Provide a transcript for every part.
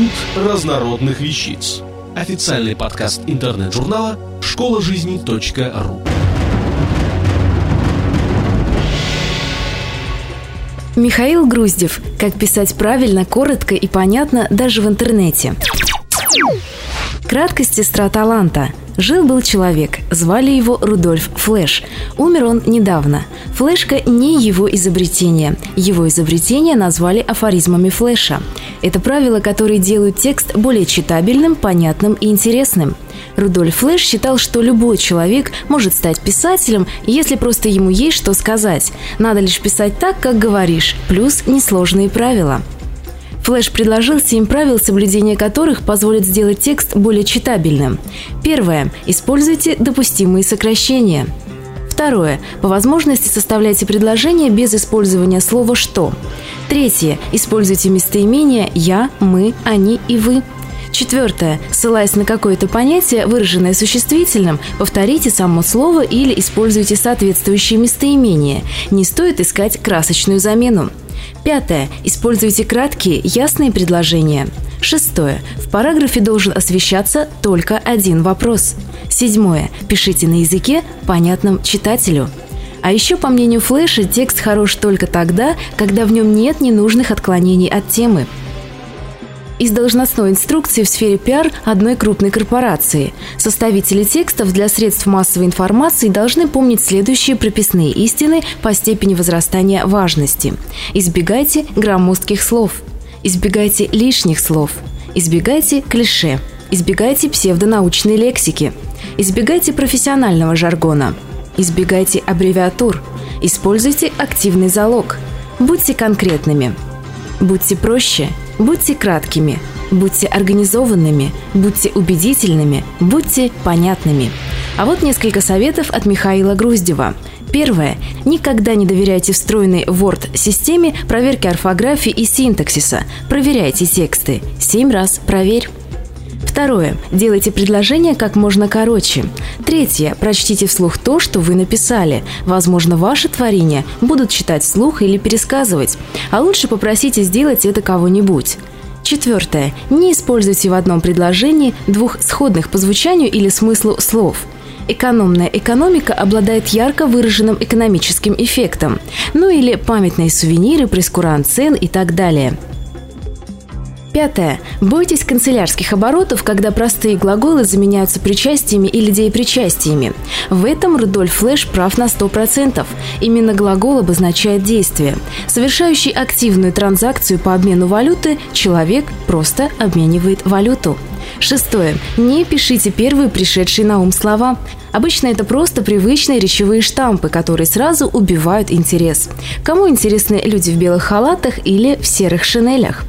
Институт разнородных вещиц. Официальный подкаст интернет-журнала школа жизни .ру. Михаил Груздев. Как писать правильно, коротко и понятно даже в интернете. Краткость сестра таланта. Жил-был человек, звали его Рудольф Флэш. Умер он недавно. Флешка не его изобретение. Его изобретение назвали афоризмами Флэша. Это правила, которые делают текст более читабельным, понятным и интересным. Рудольф Флэш считал, что любой человек может стать писателем, если просто ему есть что сказать. Надо лишь писать так, как говоришь, плюс несложные правила. Флэш предложил семь правил, соблюдения которых позволит сделать текст более читабельным. Первое. Используйте допустимые сокращения. Второе. По возможности составляйте предложения без использования слова «что». Третье. Используйте местоимения «я», «мы», «они» и «вы». Четвертое. Ссылаясь на какое-то понятие, выраженное существительным, повторите само слово или используйте соответствующие местоимения. Не стоит искать красочную замену. Пятое. Используйте краткие, ясные предложения. Шестое. В параграфе должен освещаться только один вопрос. Седьмое. Пишите на языке, понятном читателю. А еще, по мнению Флэша, текст хорош только тогда, когда в нем нет ненужных отклонений от темы из должностной инструкции в сфере пиар одной крупной корпорации. Составители текстов для средств массовой информации должны помнить следующие прописные истины по степени возрастания важности. Избегайте громоздких слов. Избегайте лишних слов. Избегайте клише. Избегайте псевдонаучной лексики. Избегайте профессионального жаргона. Избегайте аббревиатур. Используйте активный залог. Будьте конкретными. Будьте проще – Будьте краткими, будьте организованными, будьте убедительными, будьте понятными. А вот несколько советов от Михаила Груздева. Первое. Никогда не доверяйте встроенной Word-системе проверки орфографии и синтаксиса. Проверяйте тексты. Семь раз проверь. Второе. Делайте предложение как можно короче. Третье. Прочтите вслух то, что вы написали. Возможно, ваши творения будут читать вслух или пересказывать. А лучше попросите сделать это кого-нибудь. Четвертое. Не используйте в одном предложении двух сходных по звучанию или смыслу слов. Экономная экономика обладает ярко выраженным экономическим эффектом. Ну или памятные сувениры, прескурант цен и так далее – Пятое. Бойтесь канцелярских оборотов, когда простые глаголы заменяются причастиями или деепричастиями. В этом Рудольф Флэш прав на 100%. Именно глагол обозначает действие. Совершающий активную транзакцию по обмену валюты человек просто обменивает валюту. Шестое. Не пишите первые пришедшие на ум слова. Обычно это просто привычные речевые штампы, которые сразу убивают интерес. Кому интересны люди в белых халатах или в серых шинелях?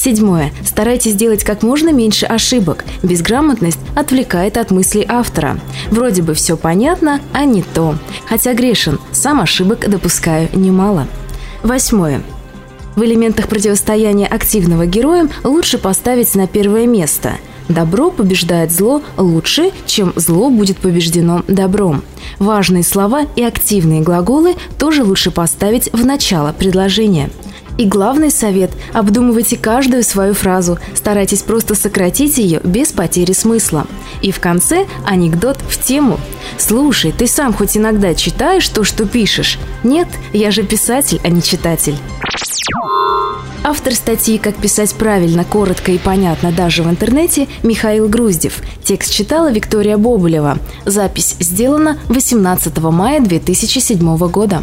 Седьмое. Старайтесь делать как можно меньше ошибок. Безграмотность отвлекает от мыслей автора. Вроде бы все понятно, а не то. Хотя грешен, сам ошибок допускаю немало. Восьмое. В элементах противостояния активного героям лучше поставить на первое место. Добро побеждает зло лучше, чем зло будет побеждено добром. Важные слова и активные глаголы тоже лучше поставить в начало предложения. И главный совет – обдумывайте каждую свою фразу, старайтесь просто сократить ее без потери смысла. И в конце анекдот в тему. «Слушай, ты сам хоть иногда читаешь то, что пишешь?» «Нет, я же писатель, а не читатель». Автор статьи «Как писать правильно, коротко и понятно даже в интернете» Михаил Груздев. Текст читала Виктория Бобулева. Запись сделана 18 мая 2007 года.